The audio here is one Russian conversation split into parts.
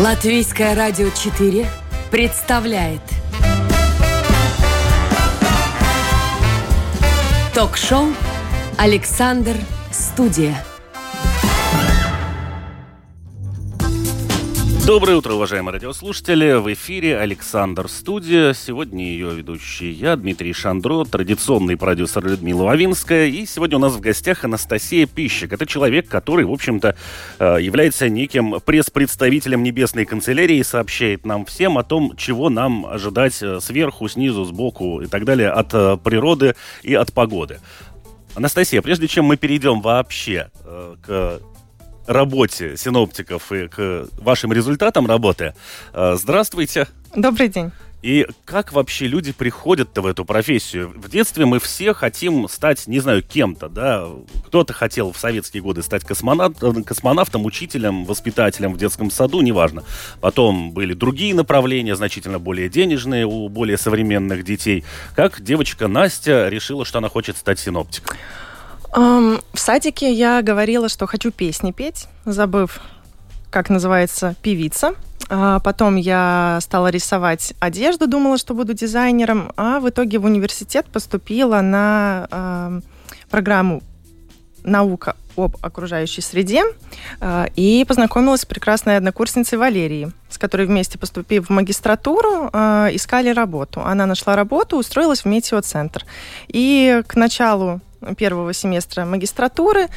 Латвийское радио 4 представляет Ток-шоу «Александр Студия». Доброе утро, уважаемые радиослушатели. В эфире Александр Студия. Сегодня ее ведущий я, Дмитрий Шандро, традиционный продюсер Людмила Лавинская. И сегодня у нас в гостях Анастасия Пищик. Это человек, который, в общем-то, э, является неким пресс-представителем Небесной канцелярии, сообщает нам всем о том, чего нам ожидать э, сверху, снизу, сбоку и так далее от э, природы и от погоды. Анастасия, прежде чем мы перейдем вообще к работе синоптиков и к вашим результатам работы. Э, здравствуйте. Добрый день. И как вообще люди приходят-то в эту профессию? В детстве мы все хотим стать, не знаю, кем-то, да? Кто-то хотел в советские годы стать космонавтом, космонавтом, учителем, воспитателем в детском саду, неважно. Потом были другие направления, значительно более денежные у более современных детей. Как девочка Настя решила, что она хочет стать синоптиком? Um, в садике я говорила, что хочу песни петь, забыв, как называется певица. А потом я стала рисовать одежду, думала, что буду дизайнером, а в итоге в университет поступила на э, программу наука об окружающей среде э, и познакомилась с прекрасной однокурсницей Валерией, с которой вместе поступив в магистратуру, э, искали работу. Она нашла работу, устроилась в метеоцентр. И к началу первого семестра магистратуры.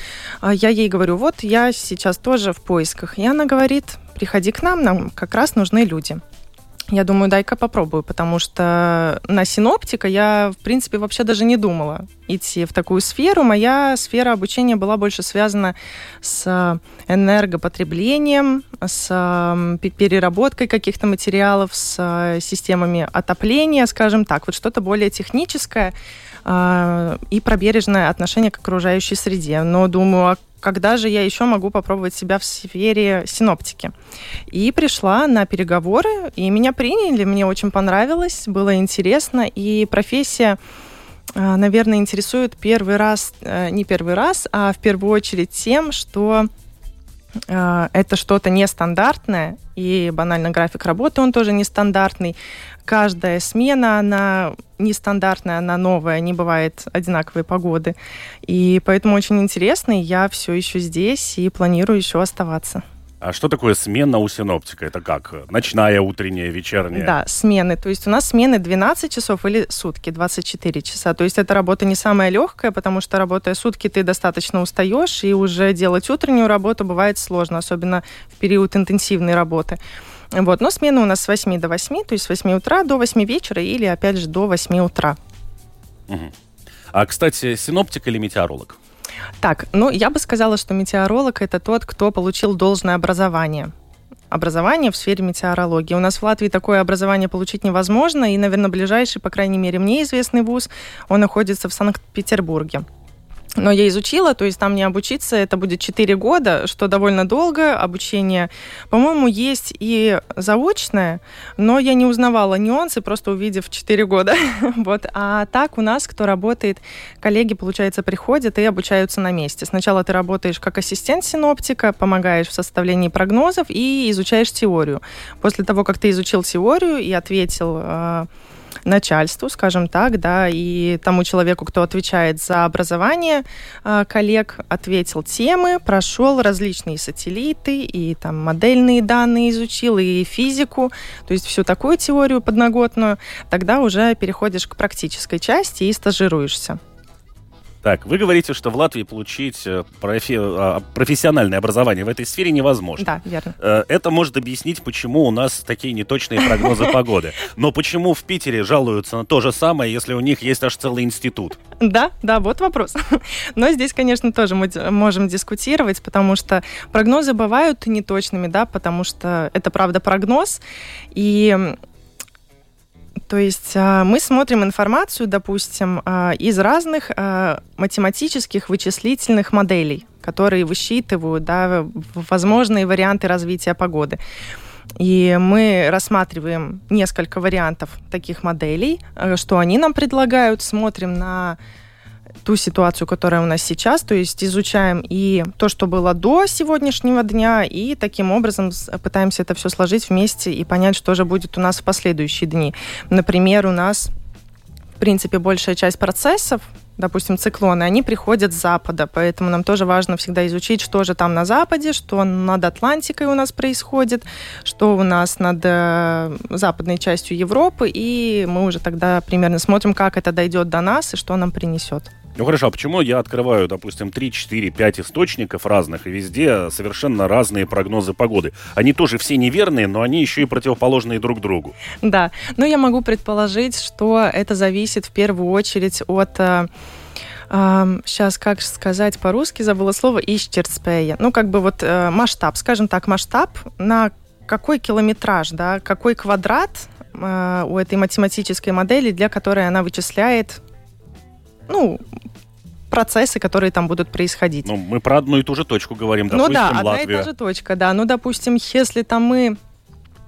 А я ей говорю, вот я сейчас тоже в поисках. И она говорит, приходи к нам, нам как раз нужны люди. Я думаю, дай-ка попробую, потому что на синоптика я, в принципе, вообще даже не думала идти в такую сферу. Моя сфера обучения была больше связана с энергопотреблением, с переработкой каких-то материалов, с системами отопления, скажем так, вот что-то более техническое. И про бережное отношение к окружающей среде. Но думаю, а когда же я еще могу попробовать себя в сфере синоптики. И пришла на переговоры, и меня приняли, мне очень понравилось, было интересно, и профессия а, наверное, интересует первый раз, э, не первый раз, а в первую очередь тем, что это что-то нестандартное, и банально график работы, он тоже нестандартный. Каждая смена, она нестандартная, она новая, не бывает одинаковой погоды. И поэтому очень интересно, и я все еще здесь и планирую еще оставаться. А что такое смена у синоптика? Это как? Ночная, утренняя, вечерняя? Да, смены. То есть у нас смены 12 часов или сутки, 24 часа. То есть эта работа не самая легкая, потому что работая сутки, ты достаточно устаешь, и уже делать утреннюю работу бывает сложно, особенно в период интенсивной работы. Вот. Но смены у нас с 8 до 8, то есть с 8 утра до 8 вечера или, опять же, до 8 утра. Угу. А, кстати, синоптик или метеоролог? Так, ну, я бы сказала, что метеоролог – это тот, кто получил должное образование образование в сфере метеорологии. У нас в Латвии такое образование получить невозможно, и, наверное, ближайший, по крайней мере, мне известный вуз, он находится в Санкт-Петербурге но я изучила, то есть там не обучиться, это будет 4 года, что довольно долго. Обучение, по-моему, есть и заочное, но я не узнавала нюансы, просто увидев 4 года. вот. А так у нас, кто работает, коллеги, получается, приходят и обучаются на месте. Сначала ты работаешь как ассистент синоптика, помогаешь в составлении прогнозов и изучаешь теорию. После того, как ты изучил теорию и ответил а, начальству, скажем так, да, и тому человеку, кто отвечает за образование э, коллег, ответил темы, прошел различные сателлиты и там модельные данные изучил, и физику, то есть всю такую теорию подноготную, тогда уже переходишь к практической части и стажируешься. Так, вы говорите, что в Латвии получить э, профи... А, профессиональное образование в этой сфере невозможно. Да, верно. Э, это может объяснить, почему у нас такие неточные прогнозы погоды. Но почему в Питере жалуются на то же самое, если у них есть аж целый институт? Да, да, вот вопрос. Но здесь, конечно, тоже мы можем дискутировать, потому что прогнозы бывают неточными, да, потому что это правда прогноз, и то есть а, мы смотрим информацию, допустим, а, из разных а, математических вычислительных моделей, которые высчитывают да, возможные варианты развития погоды. И мы рассматриваем несколько вариантов таких моделей, что они нам предлагают, смотрим на ту ситуацию, которая у нас сейчас, то есть изучаем и то, что было до сегодняшнего дня, и таким образом пытаемся это все сложить вместе и понять, что же будет у нас в последующие дни. Например, у нас, в принципе, большая часть процессов, допустим, циклоны, они приходят с запада, поэтому нам тоже важно всегда изучить, что же там на западе, что над Атлантикой у нас происходит, что у нас над э, западной частью Европы, и мы уже тогда примерно смотрим, как это дойдет до нас и что нам принесет. Ну хорошо, а почему я открываю, допустим, 3, 4, 5 источников разных, и везде совершенно разные прогнозы погоды? Они тоже все неверные, но они еще и противоположные друг другу. Да, ну я могу предположить, что это зависит в первую очередь от э, сейчас, как сказать по-русски, забыла слово, ищерцпея. Ну, как бы вот э, масштаб, скажем так, масштаб на какой километраж, да, какой квадрат э, у этой математической модели, для которой она вычисляет ну, процессы, которые там будут происходить. Ну, мы про одну и ту же точку говорим, допустим, Ну да, одна Латвия. и та же точка, да. Ну, допустим, если там мы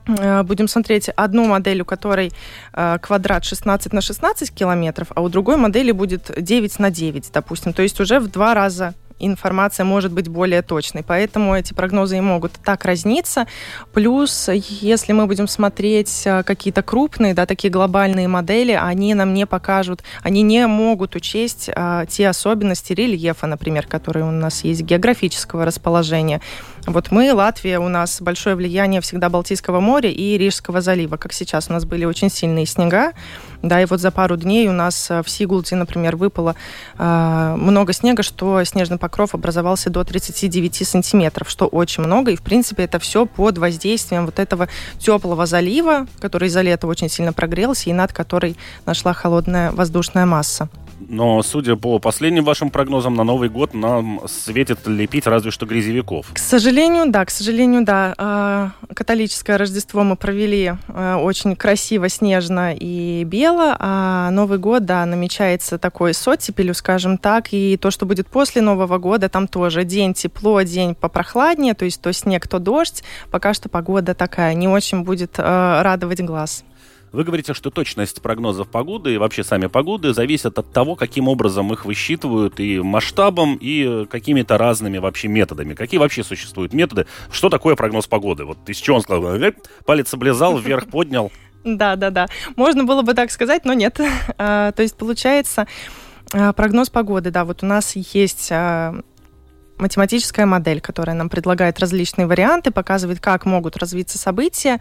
э, будем смотреть одну модель, у которой э, квадрат 16 на 16 километров, а у другой модели будет 9 на 9, допустим. То есть уже в два раза информация может быть более точной. Поэтому эти прогнозы и могут так разниться. Плюс, если мы будем смотреть э, какие-то крупные, да, такие глобальные модели, они нам не покажут, они не могут учесть а, те особенности рельефа, например, которые у нас есть, географического расположения. Вот мы, Латвия, у нас большое влияние всегда Балтийского моря и Рижского залива. Как сейчас у нас были очень сильные снега, да, и вот за пару дней у нас э, в Сигулте, например, выпало э, много снега, что снежный покров образовался до 39 сантиметров, что очень много, и, в принципе, это все под воздействием вот этого теплого залива, который за лето очень сильно прогрелся, и над которой нашла холодная воздушная масса. Но, судя по последним вашим прогнозам, на Новый год нам светит лепить разве что грязевиков. К сожалению, да, к сожалению, да. А, католическое Рождество мы провели а, очень красиво, снежно и бело, а Новый год, да, намечается такой с оттепелью, скажем так, и то, что будет после Нового года, там тоже день тепло, день попрохладнее, то есть то снег, то дождь. Пока что погода такая, не очень будет а, радовать глаз. Вы говорите, что точность прогнозов погоды и вообще сами погоды зависят от того, каким образом их высчитывают и масштабом, и какими-то разными вообще методами. Какие вообще существуют методы? Что такое прогноз погоды? Вот из чего он сказал? Палец облизал, вверх поднял. Да, да, да. Можно было бы так сказать, но нет. А, то есть получается а, прогноз погоды, да, вот у нас есть а, математическая модель, которая нам предлагает различные варианты, показывает, как могут развиться события.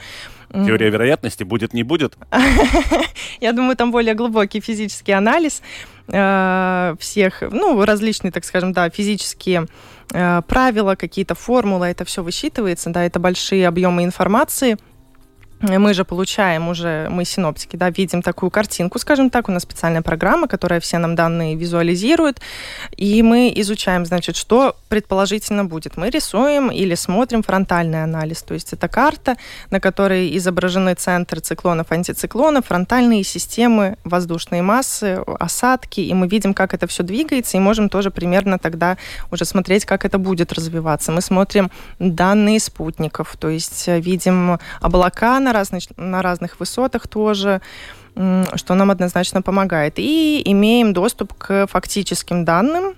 Теория вероятности будет, не будет? Я думаю, там более глубокий физический анализ э, всех, ну, различные, так скажем, да, физические э, правила, какие-то формулы, это все высчитывается, да, это большие объемы информации, мы же получаем уже, мы синоптики, да, видим такую картинку, скажем так, у нас специальная программа, которая все нам данные визуализирует, и мы изучаем, значит, что предположительно будет. Мы рисуем или смотрим фронтальный анализ, то есть это карта, на которой изображены центры циклонов, антициклонов, фронтальные системы, воздушные массы, осадки, и мы видим, как это все двигается, и можем тоже примерно тогда уже смотреть, как это будет развиваться. Мы смотрим данные спутников, то есть видим облака на, разных на разных высотах тоже, что нам однозначно помогает. И имеем доступ к фактическим данным,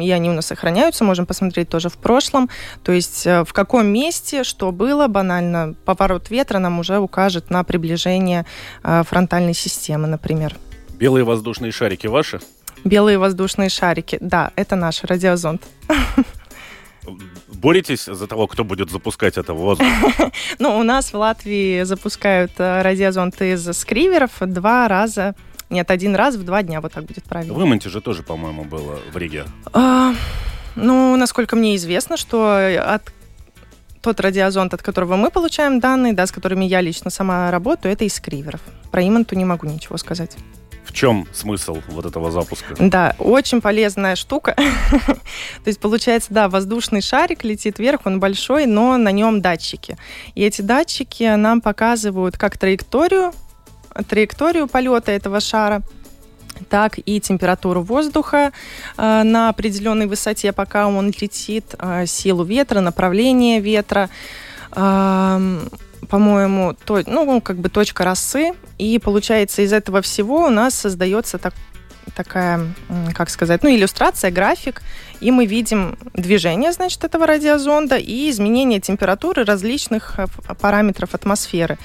и они у нас сохраняются, можем посмотреть тоже в прошлом. То есть э, в каком месте, что было, банально, поворот ветра нам уже укажет на приближение э, фронтальной системы, например. Белые воздушные шарики ваши? Белые воздушные шарики, да, это наш радиозонд. боретесь за того, кто будет запускать это в воздух? Ну, у нас в Латвии запускают э, радиозонты из скриверов два раза нет, один раз в два дня, вот так будет правильно. В Имонте же тоже, по-моему, было в Риге. А, ну, насколько мне известно, что от тот радиозонд, от которого мы получаем данные, да, с которыми я лично сама работаю, это из скриверов. Про Имонту не могу ничего сказать. В чем смысл вот этого запуска? Да, очень полезная штука. То есть получается, да, воздушный шарик летит вверх, он большой, но на нем датчики. И эти датчики нам показывают как траекторию, траекторию полета этого шара, так и температуру воздуха э, на определенной высоте, пока он летит, э, силу ветра, направление ветра, э, по-моему, то, ну, как бы точка росы. И получается, из этого всего у нас создается так, такая, как сказать, ну, иллюстрация, график, и мы видим движение, значит, этого радиозонда и изменение температуры различных э, параметров атмосферы.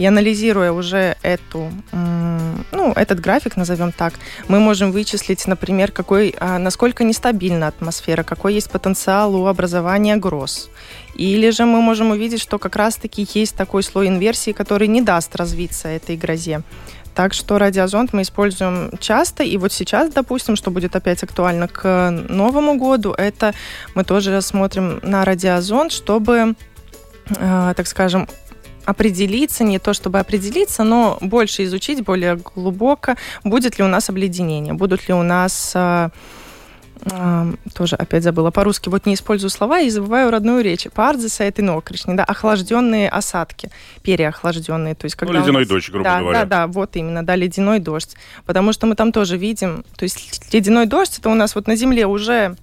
И анализируя уже эту, ну, этот график, назовем так, мы можем вычислить, например, какой, а, насколько нестабильна атмосфера, какой есть потенциал у образования гроз. Или же мы можем увидеть, что как раз-таки есть такой слой инверсии, который не даст развиться этой грозе. Так что радиозонд мы используем часто. И вот сейчас, допустим, что будет опять актуально к Новому году, это мы тоже смотрим на радиозонд, чтобы, э, так скажем, определиться, не то чтобы определиться, но больше изучить, более глубоко, будет ли у нас обледенение, будут ли у нас э, тоже опять забыла по-русски, вот не использую слова и забываю родную речь. Пардзиса это нокришни, да, охлажденные осадки, переохлажденные, то есть когда ну, ледяной нас... дождь, грубо да, говоря. Да, да, вот именно, да, ледяной дождь, потому что мы там тоже видим, то есть ледяной дождь это у нас вот на земле уже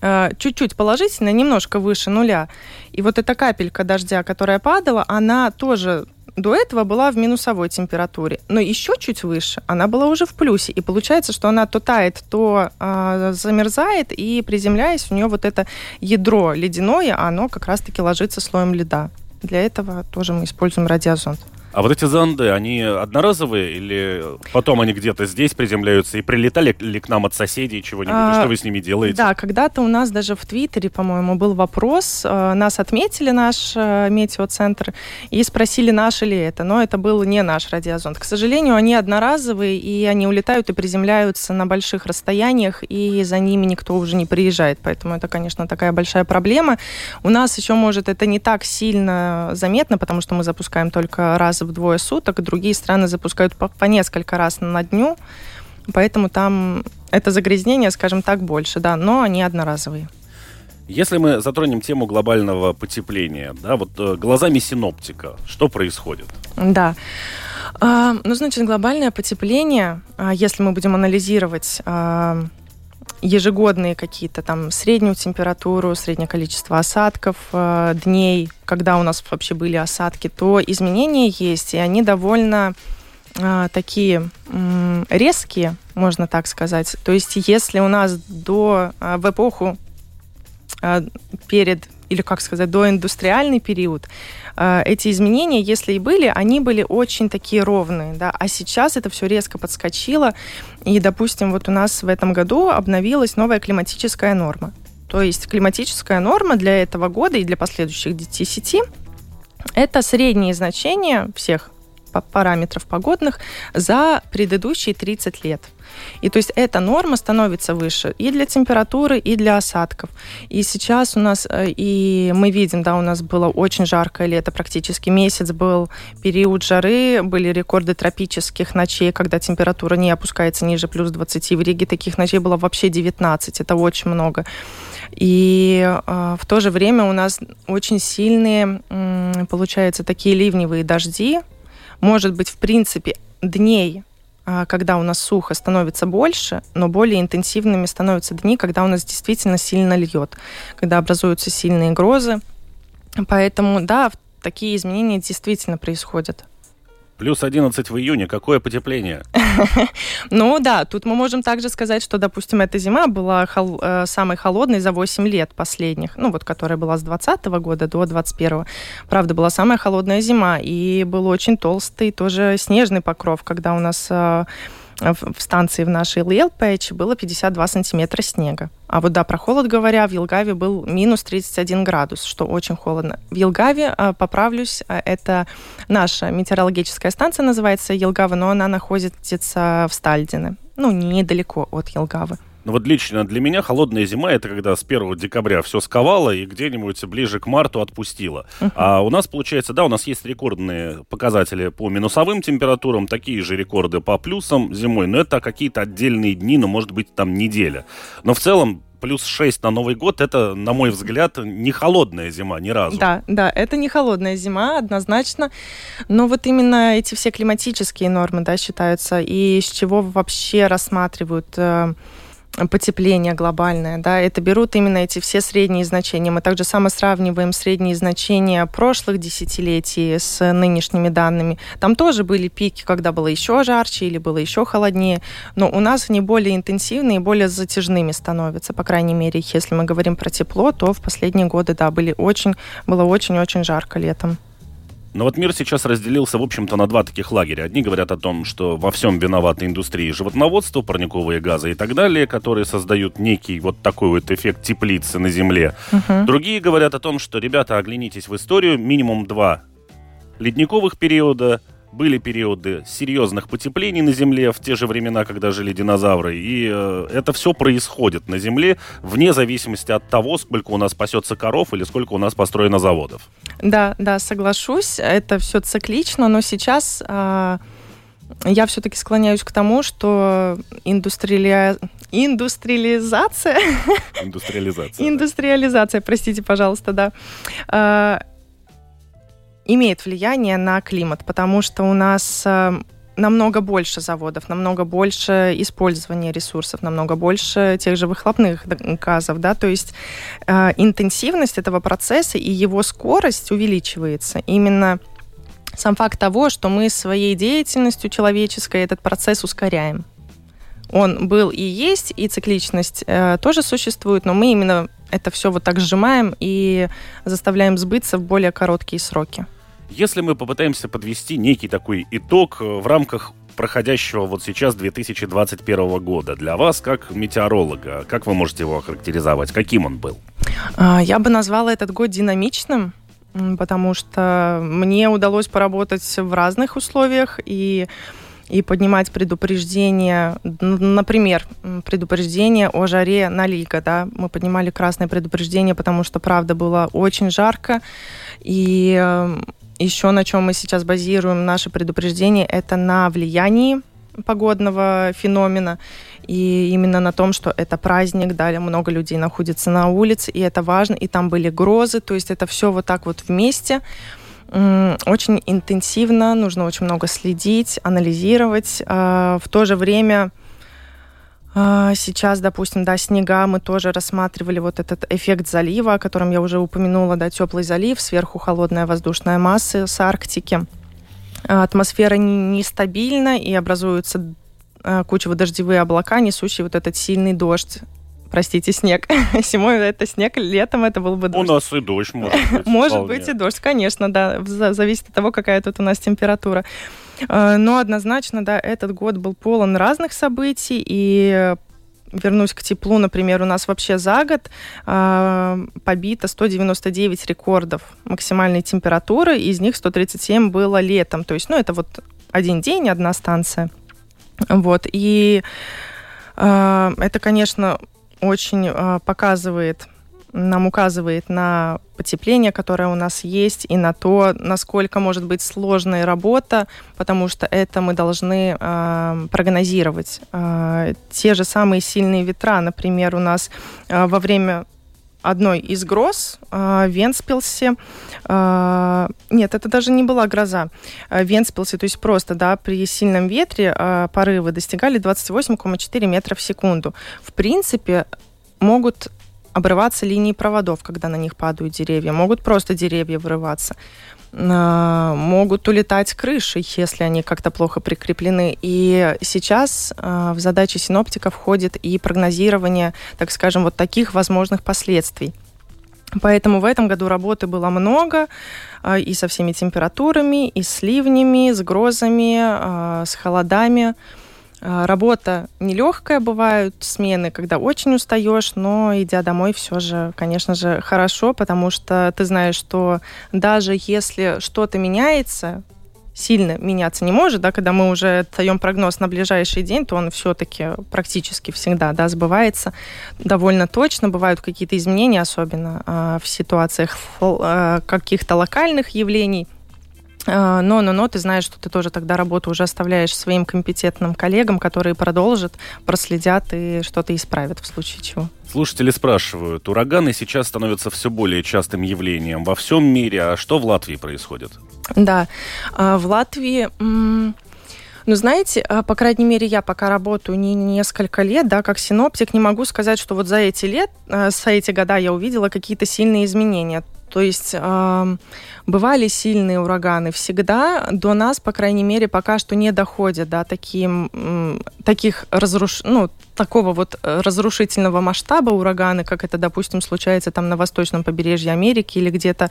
э, чуть-чуть положительно, немножко выше нуля, и вот эта капелька дождя, которая падала, она тоже до этого была в минусовой температуре, но еще чуть выше она была уже в плюсе. И получается, что она то тает, то э, замерзает, и приземляясь, у нее вот это ядро ледяное, оно как раз-таки ложится слоем льда. Для этого тоже мы используем радиозонд. А вот эти зонды, они одноразовые или потом они где-то здесь приземляются и прилетали ли к нам от соседей чего-нибудь? А, что вы с ними делаете? Да, когда-то у нас даже в Твиттере, по-моему, был вопрос. Э, нас отметили, наш э, метеоцентр, и спросили, наш ли это. Но это был не наш радиозонд. К сожалению, они одноразовые, и они улетают и приземляются на больших расстояниях, и за ними никто уже не приезжает. Поэтому это, конечно, такая большая проблема. У нас еще, может, это не так сильно заметно, потому что мы запускаем только раз в двое суток, другие страны запускают по, по несколько раз на дню, поэтому там это загрязнение, скажем так, больше, да, но они одноразовые. Если мы затронем тему глобального потепления, да, вот э, глазами синоптика, что происходит? Да. А, ну, значит, глобальное потепление, а, если мы будем анализировать а, ежегодные какие-то там среднюю температуру, среднее количество осадков, э, дней, когда у нас вообще были осадки, то изменения есть, и они довольно э, такие э, резкие, можно так сказать. То есть если у нас до, э, в эпоху э, перед или, как сказать, доиндустриальный период, э, эти изменения, если и были, они были очень такие ровные, да, а сейчас это все резко подскочило, и, допустим, вот у нас в этом году обновилась новая климатическая норма. То есть климатическая норма для этого года и для последующих 10 это средние значения всех параметров погодных за предыдущие 30 лет. И то есть эта норма становится выше и для температуры, и для осадков. И сейчас у нас, э, и мы видим, да, у нас было очень жаркое лето, практически месяц был период жары, были рекорды тропических ночей, когда температура не опускается ниже плюс 20. В Риге таких ночей было вообще 19, это очень много. И э, в то же время у нас очень сильные, э, получается, такие ливневые дожди. Может быть, в принципе, дней когда у нас сухо, становится больше, но более интенсивными становятся дни, когда у нас действительно сильно льет, когда образуются сильные грозы. Поэтому, да, такие изменения действительно происходят. Плюс 11 в июне. Какое потепление? Ну да, тут мы можем также сказать, что, допустим, эта зима была хол- э, самой холодной за 8 лет последних, ну вот которая была с 20 года до 21 Правда, была самая холодная зима, и был очень толстый тоже снежный покров, когда у нас э, в станции в нашей Лилпэч было 52 сантиметра снега. А вот да, про холод говоря, в Елгаве был минус 31 градус, что очень холодно. В Елгаве, а, поправлюсь, а, это наша метеорологическая станция называется Елгава, но она находится в Стальдине, ну, недалеко от Елгавы. Ну вот лично для меня холодная зима это когда с 1 декабря все сковало и где-нибудь ближе к марту отпустило. Uh-huh. А у нас получается, да, у нас есть рекордные показатели по минусовым температурам, такие же рекорды по плюсам зимой, но это какие-то отдельные дни, ну может быть там неделя. Но в целом плюс 6 на Новый год, это, на мой взгляд, не холодная зима ни разу. Да, да, это не холодная зима, однозначно. Но вот именно эти все климатические нормы, да, считаются, и с чего вообще рассматривают э, потепление глобальное, да, это берут именно эти все средние значения. Мы также само сравниваем средние значения прошлых десятилетий с нынешними данными. Там тоже были пики, когда было еще жарче или было еще холоднее, но у нас они более интенсивные и более затяжными становятся, по крайней мере, если мы говорим про тепло, то в последние годы, да, были очень, было очень-очень жарко летом. Но вот мир сейчас разделился, в общем-то, на два таких лагеря. Одни говорят о том, что во всем виновата индустрия животноводства, парниковые газы и так далее, которые создают некий вот такой вот эффект теплицы на Земле. Угу. Другие говорят о том, что, ребята, оглянитесь в историю, минимум два ледниковых периода, были периоды серьезных потеплений на Земле в те же времена, когда жили динозавры. И э, это все происходит на Земле вне зависимости от того, сколько у нас пасется коров или сколько у нас построено заводов. Да, да, соглашусь. Это все циклично, но сейчас э, я все-таки склоняюсь к тому, что индустриали... индустриализация... Индустриализация. Индустриализация, простите, пожалуйста, да э, имеет влияние на климат, потому что у нас э, намного больше заводов, намного больше использования ресурсов, намного больше тех же выхлопных газов, да, то есть э, интенсивность этого процесса и его скорость увеличивается. Именно сам факт того, что мы своей деятельностью человеческой этот процесс ускоряем. Он был и есть, и цикличность э, тоже существует, но мы именно это все вот так сжимаем и заставляем сбыться в более короткие сроки. Если мы попытаемся подвести некий такой итог э, в рамках проходящего вот сейчас 2021 года для вас как метеоролога, как вы можете его охарактеризовать? Каким он был? А, я бы назвала этот год динамичным, потому что мне удалось поработать в разных условиях и и поднимать предупреждение, например, предупреждение о жаре на Лига, да, мы поднимали красное предупреждение, потому что, правда, было очень жарко, и эм, еще на чем мы сейчас базируем наше предупреждение, это на влиянии погодного феномена и именно на том, что это праздник, далее много людей находится на улице, и это важно, и там были грозы, то есть это все вот так вот вместе очень интенсивно, нужно очень много следить, анализировать. А, в то же время сейчас, допустим, да, снега, мы тоже рассматривали вот этот эффект залива, о котором я уже упомянула, да, теплый залив, сверху холодная воздушная масса с Арктики. А, атмосфера нестабильна и образуются а, кучево-дождевые облака, несущие вот этот сильный дождь простите, снег. Зимой это снег, летом это был бы дождь. У нас и дождь может быть. Может быть и дождь, конечно, да. Зависит от того, какая тут у нас температура. Э, но однозначно, да, этот год был полон разных событий, и вернусь к теплу, например, у нас вообще за год э, побито 199 рекордов максимальной температуры, из них 137 было летом. То есть, ну, это вот один день, одна станция. Вот, и э, это, конечно, очень э, показывает нам указывает на потепление, которое у нас есть, и на то, насколько может быть сложная работа, потому что это мы должны э, прогнозировать. Э, те же самые сильные ветра, например, у нас э, во время одной из гроз э, в Венспилсе. Э, нет, это даже не была гроза. Э, в Венспилсе, то есть просто, да, при сильном ветре порывы достигали 28,4 метра в секунду. В принципе, могут обрываться линии проводов, когда на них падают деревья, могут просто деревья вырываться, а, могут улетать крыши, если они как-то плохо прикреплены. И сейчас а, в задачи синоптика входит и прогнозирование, так скажем, вот таких возможных последствий. Поэтому в этом году работы было много, а, и со всеми температурами, и с ливнями, с грозами, с холодами. А, работа нелегкая, бывают смены, когда очень устаешь, но идя домой все же, конечно же, хорошо, потому что ты знаешь, что даже если что-то меняется, сильно меняться не может, да, когда мы уже даем прогноз на ближайший день, то он все-таки практически всегда да, сбывается довольно точно. Бывают какие-то изменения, особенно э, в ситуациях э, каких-то локальных явлений – но, но, но ты знаешь, что ты тоже тогда работу уже оставляешь своим компетентным коллегам, которые продолжат, проследят и что-то исправят в случае чего. Слушатели спрашивают, ураганы сейчас становятся все более частым явлением во всем мире, а что в Латвии происходит? Да, а, в Латвии... Ну, знаете, а, по крайней мере, я пока работаю не несколько лет, да, как синоптик, не могу сказать, что вот за эти лет, за эти года я увидела какие-то сильные изменения. То есть э, бывали сильные ураганы всегда, до нас, по крайней мере, пока что не доходят до таким, таких разруш... ну, такого вот э, разрушительного масштаба ураганы, как это, допустим, случается там на восточном побережье Америки или где-то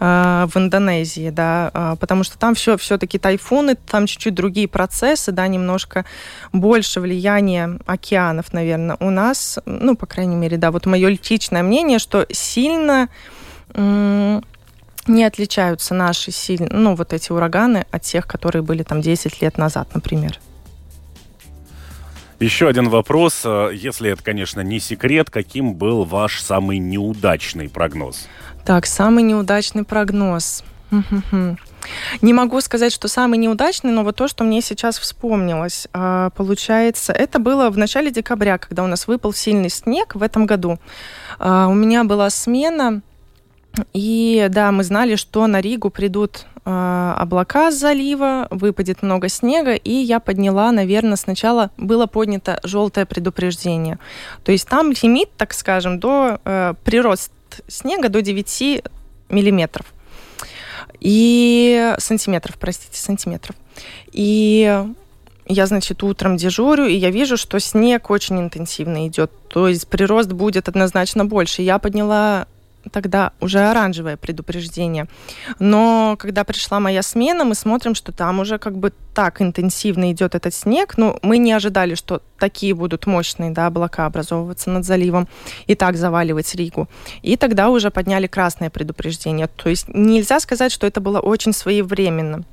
э, в Индонезии, да, э, потому что там все все-таки тайфуны, там чуть-чуть другие процессы, да, немножко больше влияния океанов, наверное. У нас, ну, по крайней мере, да, вот мое личное мнение, что сильно не отличаются наши сильные, ну, вот эти ураганы от тех, которые были там 10 лет назад, например. Еще один вопрос, э, если это, конечно, не секрет, каким был ваш самый неудачный прогноз? Так, самый неудачный прогноз. Не могу сказать, что самый неудачный, но вот то, что мне сейчас вспомнилось, а, получается, это было в начале декабря, когда у нас выпал сильный снег в этом году. А, у меня была смена и да, мы знали, что на Ригу придут э, облака с залива, выпадет много снега, и я подняла, наверное, сначала было поднято желтое предупреждение. То есть там лимит, так скажем, до э, прирост снега до 9 миллиметров. И сантиметров, простите, сантиметров. И я, значит, утром дежурю, и я вижу, что снег очень интенсивно идет. То есть прирост будет однозначно больше. Я подняла тогда уже оранжевое предупреждение. Но когда пришла моя смена, мы смотрим, что там уже как бы так интенсивно идет этот снег. Ну, мы не ожидали, что такие будут мощные да, облака образовываться над заливом и так заваливать Ригу. И тогда уже подняли красное предупреждение. То есть нельзя сказать, что это было очень своевременно.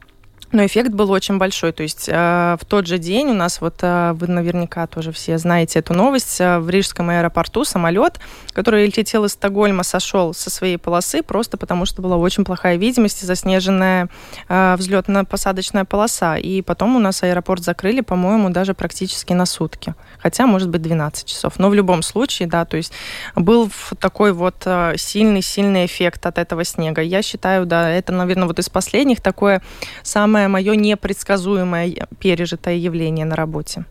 Но эффект был очень большой. То есть э, в тот же день у нас, вот э, вы наверняка тоже все знаете эту новость, э, в Рижском аэропорту самолет, который летел из Стокгольма, сошел со своей полосы просто потому, что была очень плохая видимость и заснеженная э, взлетно-посадочная полоса. И потом у нас аэропорт закрыли, по-моему, даже практически на сутки. Хотя, может быть, 12 часов. Но в любом случае, да, то есть был такой вот сильный-сильный эффект от этого снега. Я считаю, да, это, наверное, вот из последних такое самое мое непредсказуемое пережитое явление на работе.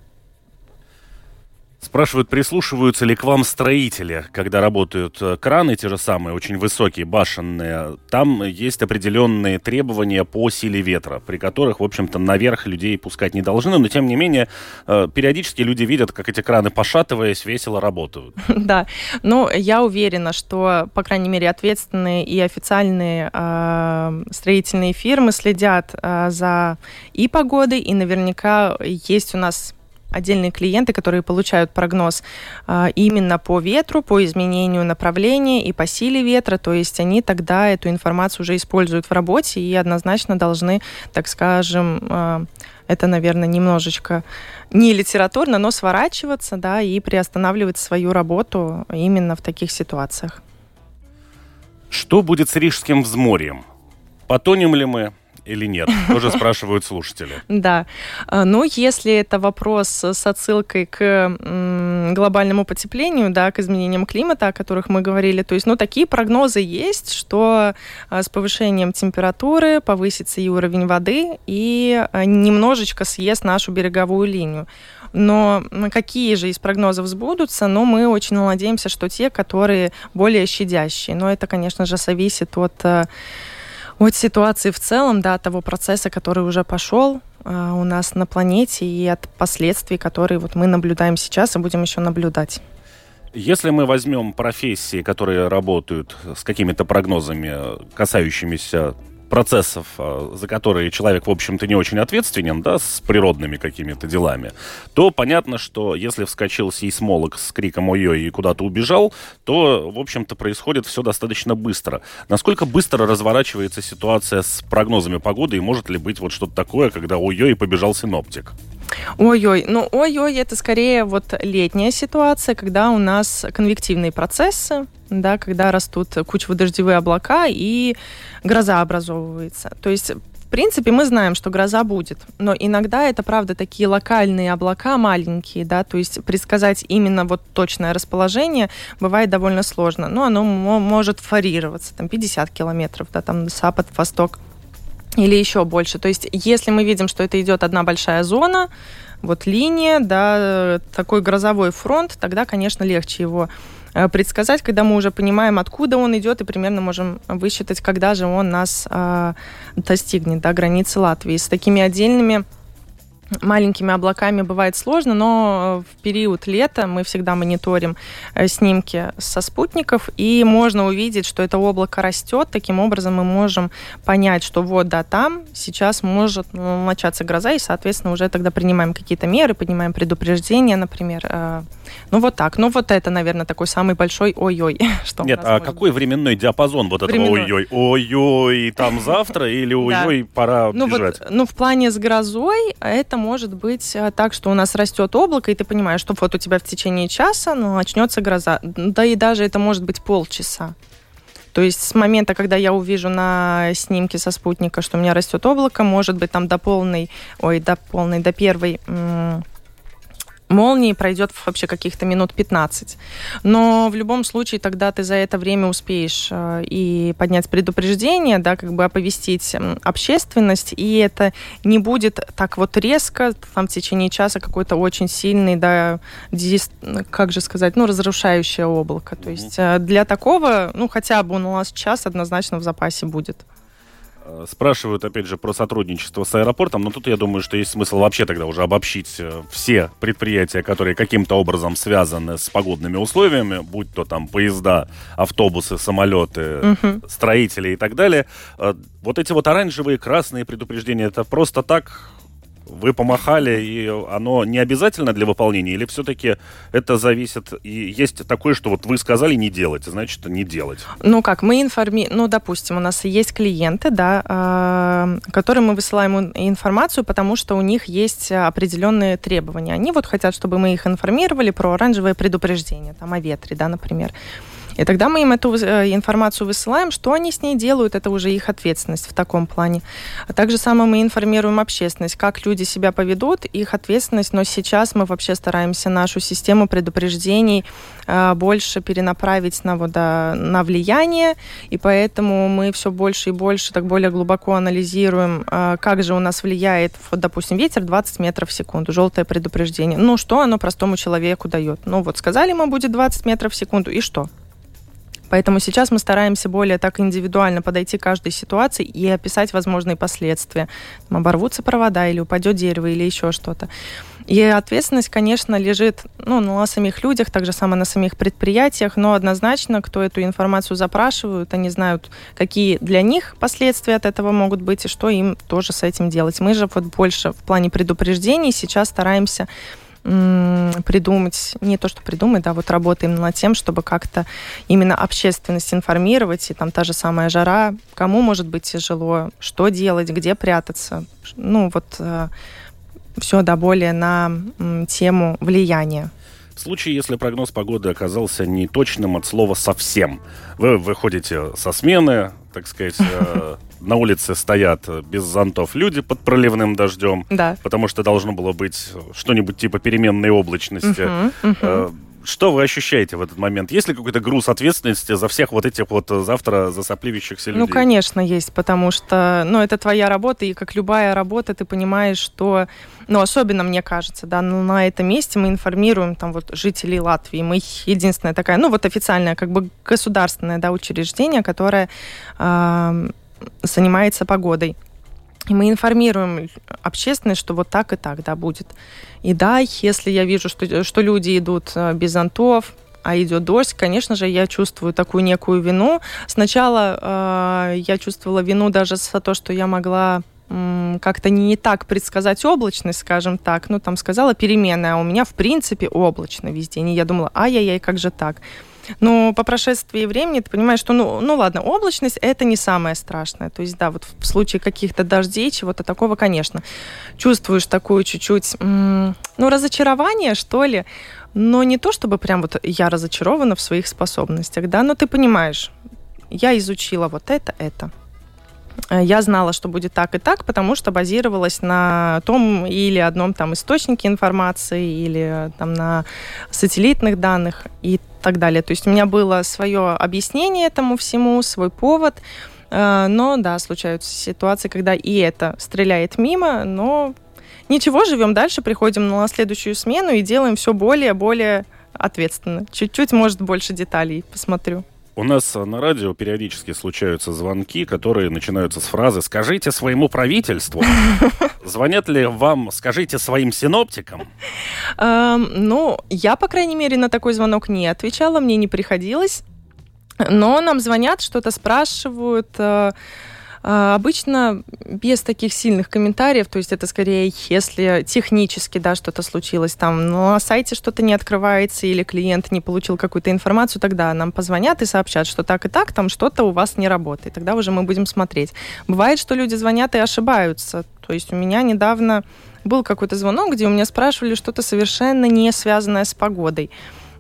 Спрашивают, прислушиваются ли к вам строители, когда работают э, краны, те же самые, очень высокие, башенные. Там есть определенные требования по силе ветра, при которых, в общем-то, наверх людей пускать не должны. Но, тем не менее, э, периодически люди видят, как эти краны, пошатываясь, весело работают. Да, но я уверена, что, по крайней мере, ответственные и официальные э, строительные фирмы следят за и погодой, и наверняка есть у нас отдельные клиенты, которые получают прогноз а, именно по ветру, по изменению направления и по силе ветра, то есть они тогда эту информацию уже используют в работе и однозначно должны, так скажем, а, это, наверное, немножечко не литературно, но сворачиваться, да, и приостанавливать свою работу именно в таких ситуациях. Что будет с Рижским взморьем? Потонем ли мы? Или нет? Тоже спрашивают слушатели. Да. А, Но ну, если это вопрос с отсылкой к глобальному потеплению, да, к изменениям климата, о которых мы говорили, то есть, ну, такие прогнозы есть, что а, с повышением температуры повысится и уровень воды, и а, немножечко съест нашу береговую линию. Но какие же из прогнозов сбудутся, но мы очень надеемся, что те, которые более щадящие. Но это, конечно же, зависит от от ситуации в целом, да, от того процесса, который уже пошел э, у нас на планете и от последствий, которые вот мы наблюдаем сейчас и будем еще наблюдать. Если мы возьмем профессии, которые работают с какими-то прогнозами, касающимися процессов, а, за которые человек, в общем-то, не очень ответственен, да, с природными какими-то делами, то понятно, что если вскочил сейсмолог с криком «Ой-ой» и куда-то убежал, то, в общем-то, происходит все достаточно быстро. Насколько быстро разворачивается ситуация с прогнозами погоды, и может ли быть вот что-то такое, когда «Ой-ой» побежал синоптик? Ой-ой, ну ой-ой, это скорее вот летняя ситуация, когда у нас конвективные процессы, да, когда растут кучево-дождевые облака и гроза образовывается. То есть в принципе, мы знаем, что гроза будет, но иногда это, правда, такие локальные облака маленькие, да, то есть предсказать именно вот точное расположение бывает довольно сложно, но оно может варьироваться, там 50 километров, да, там запад, восток или еще больше. То есть, если мы видим, что это идет одна большая зона, вот линия, да, такой грозовой фронт, тогда, конечно, легче его э, предсказать, когда мы уже понимаем, откуда он идет, и примерно можем высчитать, когда же он нас э, достигнет, да, границы Латвии. С такими отдельными маленькими облаками бывает сложно, но в период лета мы всегда мониторим э, снимки со спутников, и можно увидеть, что это облако растет. Таким образом мы можем понять, что вот, да, там сейчас может ну, начаться гроза, и, соответственно, уже тогда принимаем какие-то меры, поднимаем предупреждения, например. Э, ну, вот так. Ну, вот это, наверное, такой самый большой ой-ой. Что Нет, а какой быть. временной диапазон вот этого ой-ой? Ой-ой, там завтра или ой-ой, пора ну, бежать? Ну, в плане с грозой это может быть э, так, что у нас растет облако, и ты понимаешь, что вот у тебя в течение часа ну, начнется гроза. Да и даже это может быть полчаса. То есть с момента, когда я увижу на снимке со спутника, что у меня растет облако, может быть там до полной, ой, до полной, до первой молнии пройдет вообще каких-то минут 15. Но в любом случае тогда ты за это время успеешь э, и поднять предупреждение, да, как бы оповестить общественность, и это не будет так вот резко, там в течение часа какой-то очень сильный, да, дис, как же сказать, ну, разрушающее облако. То есть э, для такого, ну, хотя бы у нас час однозначно в запасе будет. Э, спрашивают, опять же, про сотрудничество с аэропортом, но тут я думаю, что есть смысл вообще тогда уже обобщить э, все предприятия, которые каким-то образом связаны с погодными условиями, будь то там поезда, автобусы, самолеты, угу. строители и так далее. Э, вот эти вот оранжевые, красные предупреждения, это просто так вы помахали, и оно не обязательно для выполнения, или все-таки это зависит, и есть такое, что вот вы сказали не делать, значит не делать? Ну как, мы информируем, ну допустим, у нас есть клиенты, да, э, которым мы высылаем информацию, потому что у них есть определенные требования. Они вот хотят, чтобы мы их информировали про оранжевое предупреждение, там о ветре, да, например. И тогда мы им эту э, информацию высылаем, что они с ней делают, это уже их ответственность в таком плане. А также само мы информируем общественность, как люди себя поведут, их ответственность, но сейчас мы вообще стараемся нашу систему предупреждений э, больше перенаправить на, вот, на влияние, и поэтому мы все больше и больше так более глубоко анализируем, э, как же у нас влияет, вот, допустим, ветер 20 метров в секунду, желтое предупреждение. Ну, что оно простому человеку дает? Ну, вот сказали мы, будет 20 метров в секунду, и что? Поэтому сейчас мы стараемся более так индивидуально подойти к каждой ситуации и описать возможные последствия. Там, оборвутся провода или упадет дерево или еще что-то. И ответственность, конечно, лежит ну, на самих людях, так же самое на самих предприятиях, но однозначно, кто эту информацию запрашивают, они знают, какие для них последствия от этого могут быть и что им тоже с этим делать. Мы же вот больше в плане предупреждений сейчас стараемся придумать, не то, что придумать, да, вот работаем над тем, чтобы как-то именно общественность информировать, и там та же самая жара, кому может быть тяжело, что делать, где прятаться, ну вот э, все, да, более на тему влияния. В случае, если прогноз погоды оказался неточным от слова «совсем», вы выходите со смены, так сказать, э, на улице стоят без зонтов люди под проливным дождем, да. потому что должно было быть что-нибудь типа переменной облачности. Uh-huh, uh-huh. Что вы ощущаете в этот момент? Есть ли какой-то груз ответственности за всех вот этих вот завтра засопливающихся ну, людей? Ну, конечно, есть, потому что, ну, это твоя работа, и как любая работа, ты понимаешь, что, ну, особенно, мне кажется, да, на этом месте мы информируем там вот жителей Латвии. Мы единственная такая, ну, вот официальное, как бы государственное, да, учреждение, которое э, занимается погодой. И мы информируем общественность, что вот так и так, да, будет. И да, если я вижу, что, что люди идут э, без зонтов, а идет дождь, конечно же, я чувствую такую некую вину. Сначала э, я чувствовала вину даже за то, что я могла как-то не так предсказать облачность, скажем так. Ну, там сказала переменная, а у меня, в принципе, облачно везде. И я думала, ай-яй-яй, как же так? Но по прошествии времени ты понимаешь, что, ну, ну ладно, облачность это не самое страшное. То есть, да, вот в случае каких-то дождей, чего-то такого, конечно, чувствуешь такую чуть-чуть, ну, разочарование, что ли, но не то, чтобы прям вот я разочарована в своих способностях, да, но ты понимаешь, я изучила вот это, это. Э, я знала, что будет так и так, потому что базировалась на том или одном там источнике информации или там на сателлитных данных и так далее. То есть у меня было свое объяснение этому всему, свой повод. Э, но да, случаются ситуации, когда и это стреляет мимо, но ничего, живем дальше, приходим на следующую смену и делаем все более-более ответственно. Чуть-чуть, может, больше деталей посмотрю. У нас на радио периодически случаются звонки, которые начинаются с фразы «Скажите своему правительству». Звонят ли вам «Скажите своим синоптикам»? Эм, ну, я, по крайней мере, на такой звонок не отвечала, мне не приходилось. Но нам звонят, что-то спрашивают. А, обычно без таких сильных комментариев, то есть это скорее, если технически, да, что-то случилось, там на сайте что-то не открывается или клиент не получил какую-то информацию, тогда нам позвонят и сообщат, что так и так, там что-то у вас не работает. Тогда уже мы будем смотреть. Бывает, что люди звонят и ошибаются. То есть у меня недавно был какой-то звонок, где у меня спрашивали что-то совершенно не связанное с погодой.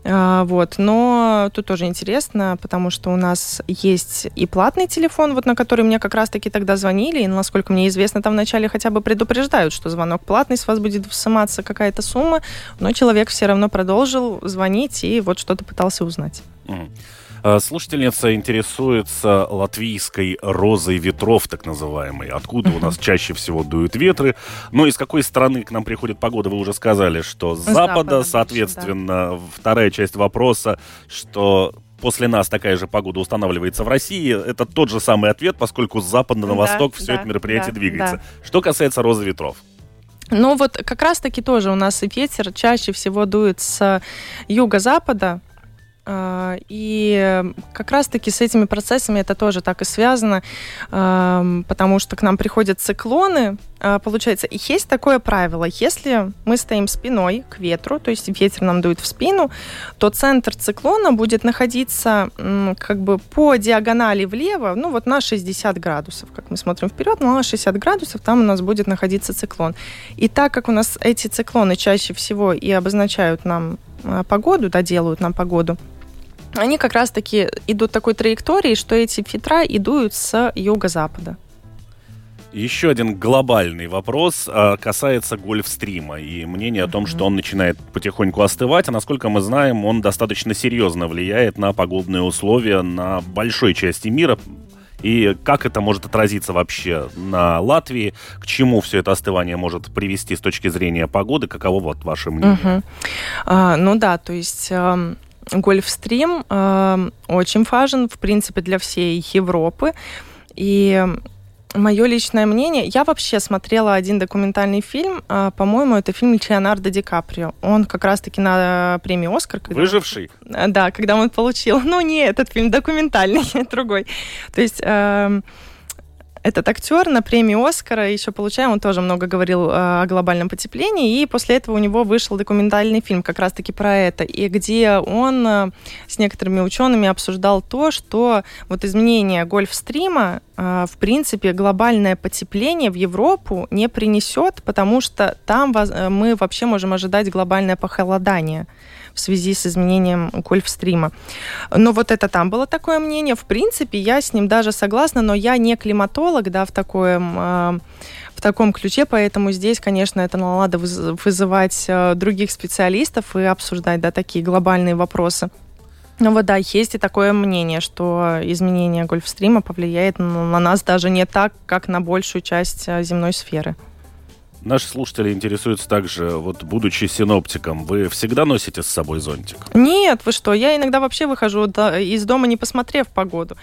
А, вот. Но тут тоже интересно, потому что у нас есть и платный телефон, вот на который мне как раз-таки тогда звонили, и насколько мне известно, там вначале хотя бы предупреждают, что звонок платный, с вас будет сниматься какая-то сумма, но человек все равно продолжил звонить и вот что-то пытался узнать. Mm. Э, слушательница интересуется латвийской розой ветров, так называемой. Откуда у нас чаще всего дуют ветры? Ну, из какой страны к нам приходит погода, вы уже сказали, что с запада, запада соответственно, да. вторая часть вопроса, что после нас такая же погода устанавливается в России, это тот же самый ответ, поскольку с запада на восток все да, это мероприятие да, двигается. Да. Что касается розы ветров. Ну вот как раз-таки тоже у нас ветер чаще всего дует с юго-запада, и как раз-таки с этими процессами это тоже так и связано, потому что к нам приходят циклоны. А, получается, есть такое правило, если мы стоим спиной к ветру, то есть ветер нам дует в спину, то центр циклона будет находиться как бы по диагонали влево, ну вот на 60 градусов. Как мы смотрим вперед, на 60 градусов там у нас будет находиться циклон. И так как у нас эти циклоны чаще всего и обозначают нам а, погоду, да, делают нам погоду, они как раз-таки идут такой траекторией, что эти ветра идут с юго-запада. Еще один глобальный вопрос а, касается гольфстрима и мнение о том, что он начинает потихоньку остывать. А насколько мы знаем, он достаточно серьезно влияет на погодные условия на большой части мира. И как это может отразиться вообще на Латвии? К чему все это остывание может привести с точки зрения погоды? Каково вот ваше мнение? Угу. А, ну да, то есть... Э, Гольфстрим э, очень важен, в принципе, для всей Европы. И мое личное мнение, я вообще смотрела один документальный фильм, э, по-моему, это фильм Леонардо Ди Каприо. Он как раз-таки на премии «Оскар». Когда... Выживший? Да, когда он получил. Ну, не этот фильм, документальный, другой. То есть... Э, этот актер на премии Оскара еще получаем, он тоже много говорил э, о глобальном потеплении, и после этого у него вышел документальный фильм как раз-таки про это, и где он э, с некоторыми учеными обсуждал то, что вот изменение гольфстрима, э, в принципе, глобальное потепление в Европу не принесет, потому что там мы вообще можем ожидать глобальное похолодание в связи с изменением гольфстрима. Но вот это там было такое мнение. В принципе, я с ним даже согласна, но я не климатолог, да, в таком э, в таком ключе, поэтому здесь, конечно, это надо вызывать э, других специалистов и обсуждать, да, такие глобальные вопросы. Ну вот да, есть и такое мнение, что изменение гольфстрима повлияет на нас даже не так, как на большую часть э, земной сферы. Наши слушатели интересуются также, вот будучи синоптиком, вы всегда носите с собой зонтик? Нет, вы что, я иногда вообще выхожу из дома, не посмотрев погоду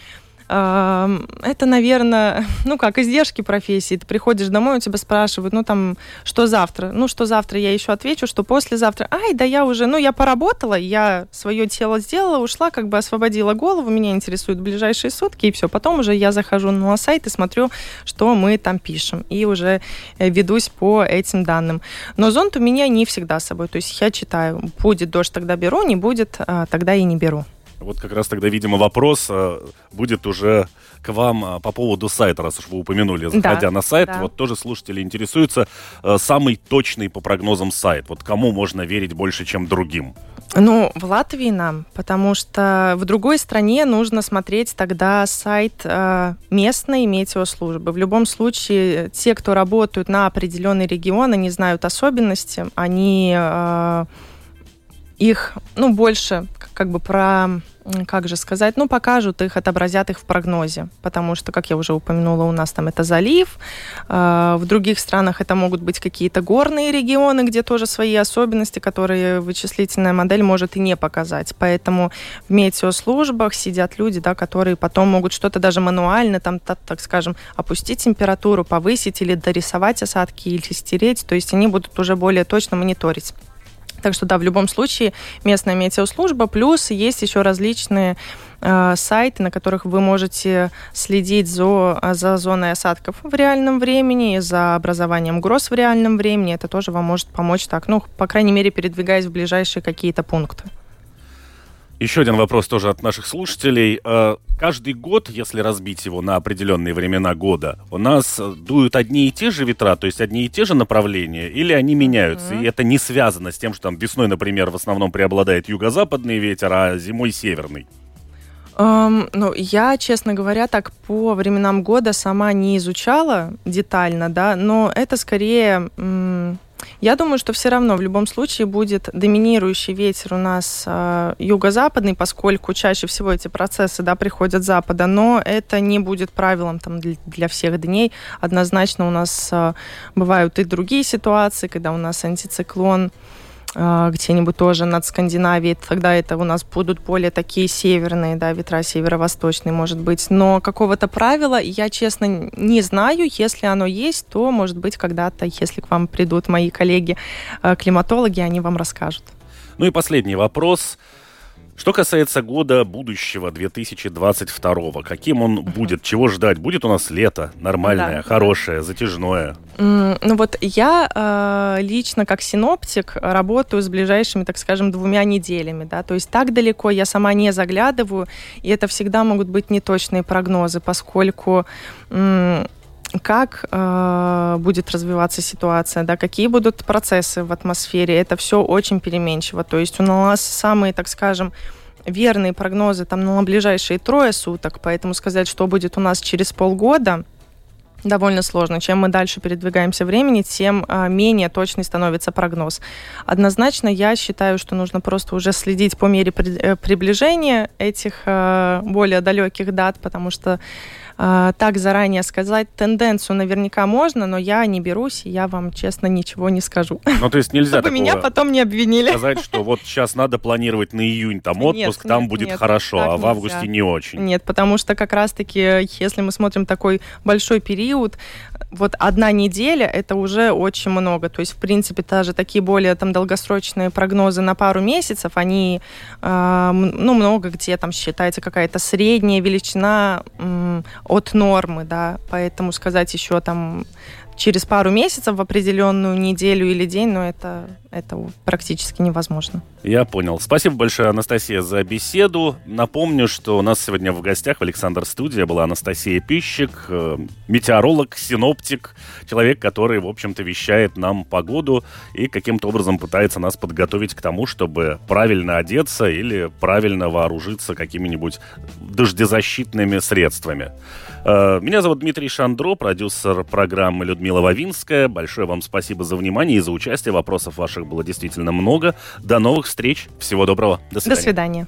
это, наверное, ну как, издержки профессии. Ты приходишь домой, у тебя спрашивают, ну там, что завтра? Ну, что завтра, я еще отвечу, что послезавтра. Ай, да я уже, ну, я поработала, я свое тело сделала, ушла, как бы освободила голову, меня интересуют ближайшие сутки, и все. Потом уже я захожу на сайт и смотрю, что мы там пишем, и уже э, ведусь по этим данным. Но зонт у меня не всегда с собой, то есть я читаю, будет дождь, тогда беру, не будет, а, тогда и не беру. Вот как раз тогда, видимо, вопрос э, будет уже к вам э, по поводу сайта, раз уж вы упомянули, заходя да, на сайт. Да. Вот тоже слушатели интересуются. Э, самый точный по прогнозам сайт. Вот кому можно верить больше, чем другим? Ну, в Латвии нам, потому что в другой стране нужно смотреть тогда сайт местной метеослужбы. В любом случае, те, кто работают на определенный регион, они знают особенности, они их, ну, больше как бы про как же сказать, ну, покажут их, отобразят их в прогнозе, потому что, как я уже упомянула, у нас там это залив, э, в других странах это могут быть какие-то горные регионы, где тоже свои особенности, которые вычислительная модель может и не показать. Поэтому в метеослужбах сидят люди, да, которые потом могут что-то даже мануально, там, так, так скажем, опустить температуру, повысить или дорисовать осадки, или стереть, то есть они будут уже более точно мониторить. Так что да, в любом случае местная метеослужба, плюс есть еще различные э, сайты, на которых вы можете следить за, за зоной осадков в реальном времени, за образованием гроз в реальном времени. Это тоже вам может помочь так, ну, по крайней мере, передвигаясь в ближайшие какие-то пункты. Еще один вопрос тоже от наших слушателей. Э, каждый год, если разбить его на определенные времена года, у нас дуют одни и те же ветра, то есть одни и те же направления, или они меняются? Mm-hmm. И это не связано с тем, что там весной, например, в основном преобладает юго-западный ветер, а зимой северный. Um, ну, я, честно говоря, так по временам года сама не изучала детально, да, но это скорее я думаю, что все равно в любом случае будет доминирующий ветер у нас э, юго-западный, поскольку чаще всего эти процессы да, приходят с запада, но это не будет правилом там, для, всех дней. Однозначно у нас э, бывают и другие ситуации, когда у нас антициклон где-нибудь тоже над Скандинавией, тогда это у нас будут более такие северные, да, ветра северо-восточные, может быть. Но какого-то правила я, честно, не знаю. Если оно есть, то, может быть, когда-то, если к вам придут мои коллеги-климатологи, они вам расскажут. Ну и последний вопрос. Что касается года будущего 2022, каким он будет, чего ждать? Будет у нас лето нормальное, да. хорошее, затяжное? Ну вот я э, лично как синоптик работаю с ближайшими, так скажем, двумя неделями, да, то есть так далеко я сама не заглядываю, и это всегда могут быть неточные прогнозы, поскольку как э, будет развиваться ситуация, да, какие будут процессы в атмосфере, это все очень переменчиво. То есть у нас самые, так скажем, верные прогнозы там на ближайшие трое суток, поэтому сказать, что будет у нас через полгода, довольно сложно. Чем мы дальше передвигаемся времени, тем а, менее точный становится прогноз. Однозначно я считаю, что нужно просто уже следить по мере э, приближения этих а, более далеких дат, потому что а, так заранее сказать тенденцию наверняка можно, но я не берусь, и я вам честно ничего не скажу. Ну, то есть нельзя Чтобы меня потом не обвинили. Сказать, что вот сейчас надо планировать на июнь там отпуск, нет, там нет, будет нет, хорошо, а в августе не очень. Нет, потому что как раз-таки, если мы смотрим такой большой период, вот одна неделя это уже очень много. То есть, в принципе, даже такие более там долгосрочные прогнозы на пару месяцев, они э, ну, много где там считается какая-то средняя величина э, от нормы, да, поэтому сказать еще там через пару месяцев в определенную неделю или день, но это, это практически невозможно. Я понял. Спасибо большое, Анастасия, за беседу. Напомню, что у нас сегодня в гостях в Александр Студия была Анастасия Пищик, э, метеоролог, синоптик, человек, который, в общем-то, вещает нам погоду и каким-то образом пытается нас подготовить к тому, чтобы правильно одеться или правильно вооружиться какими-нибудь дождезащитными средствами. Э, меня зовут Дмитрий Шандро, продюсер программы Людмила Вавинская. Большое вам спасибо за внимание и за участие. Вопросов ваших было действительно много. До новых встреч. Всего доброго. До свидания. До свидания.